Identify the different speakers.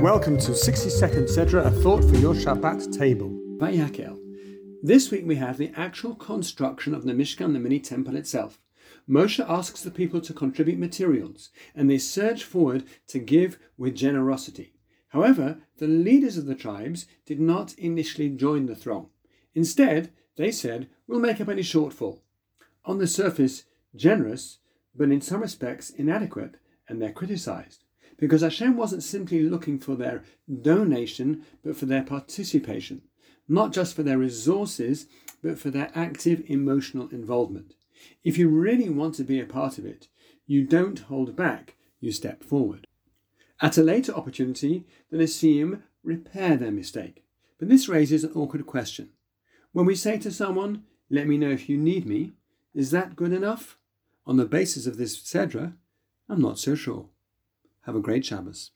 Speaker 1: Welcome to 60 Second Sedra, a thought for your Shabbat table.
Speaker 2: Vayakhel. This week we have the actual construction of the Mishkan, the mini temple itself. Moshe asks the people to contribute materials, and they surge forward to give with generosity. However, the leaders of the tribes did not initially join the throng. Instead, they said, We'll make up any shortfall. On the surface, generous, but in some respects inadequate, and they're criticized. Because Hashem wasn't simply looking for their donation, but for their participation, not just for their resources, but for their active emotional involvement. If you really want to be a part of it, you don't hold back, you step forward. At a later opportunity, the Nesiim repair their mistake. But this raises an awkward question. When we say to someone, let me know if you need me, is that good enough? On the basis of this Sedra, I'm not so sure. Have a great Shabbos.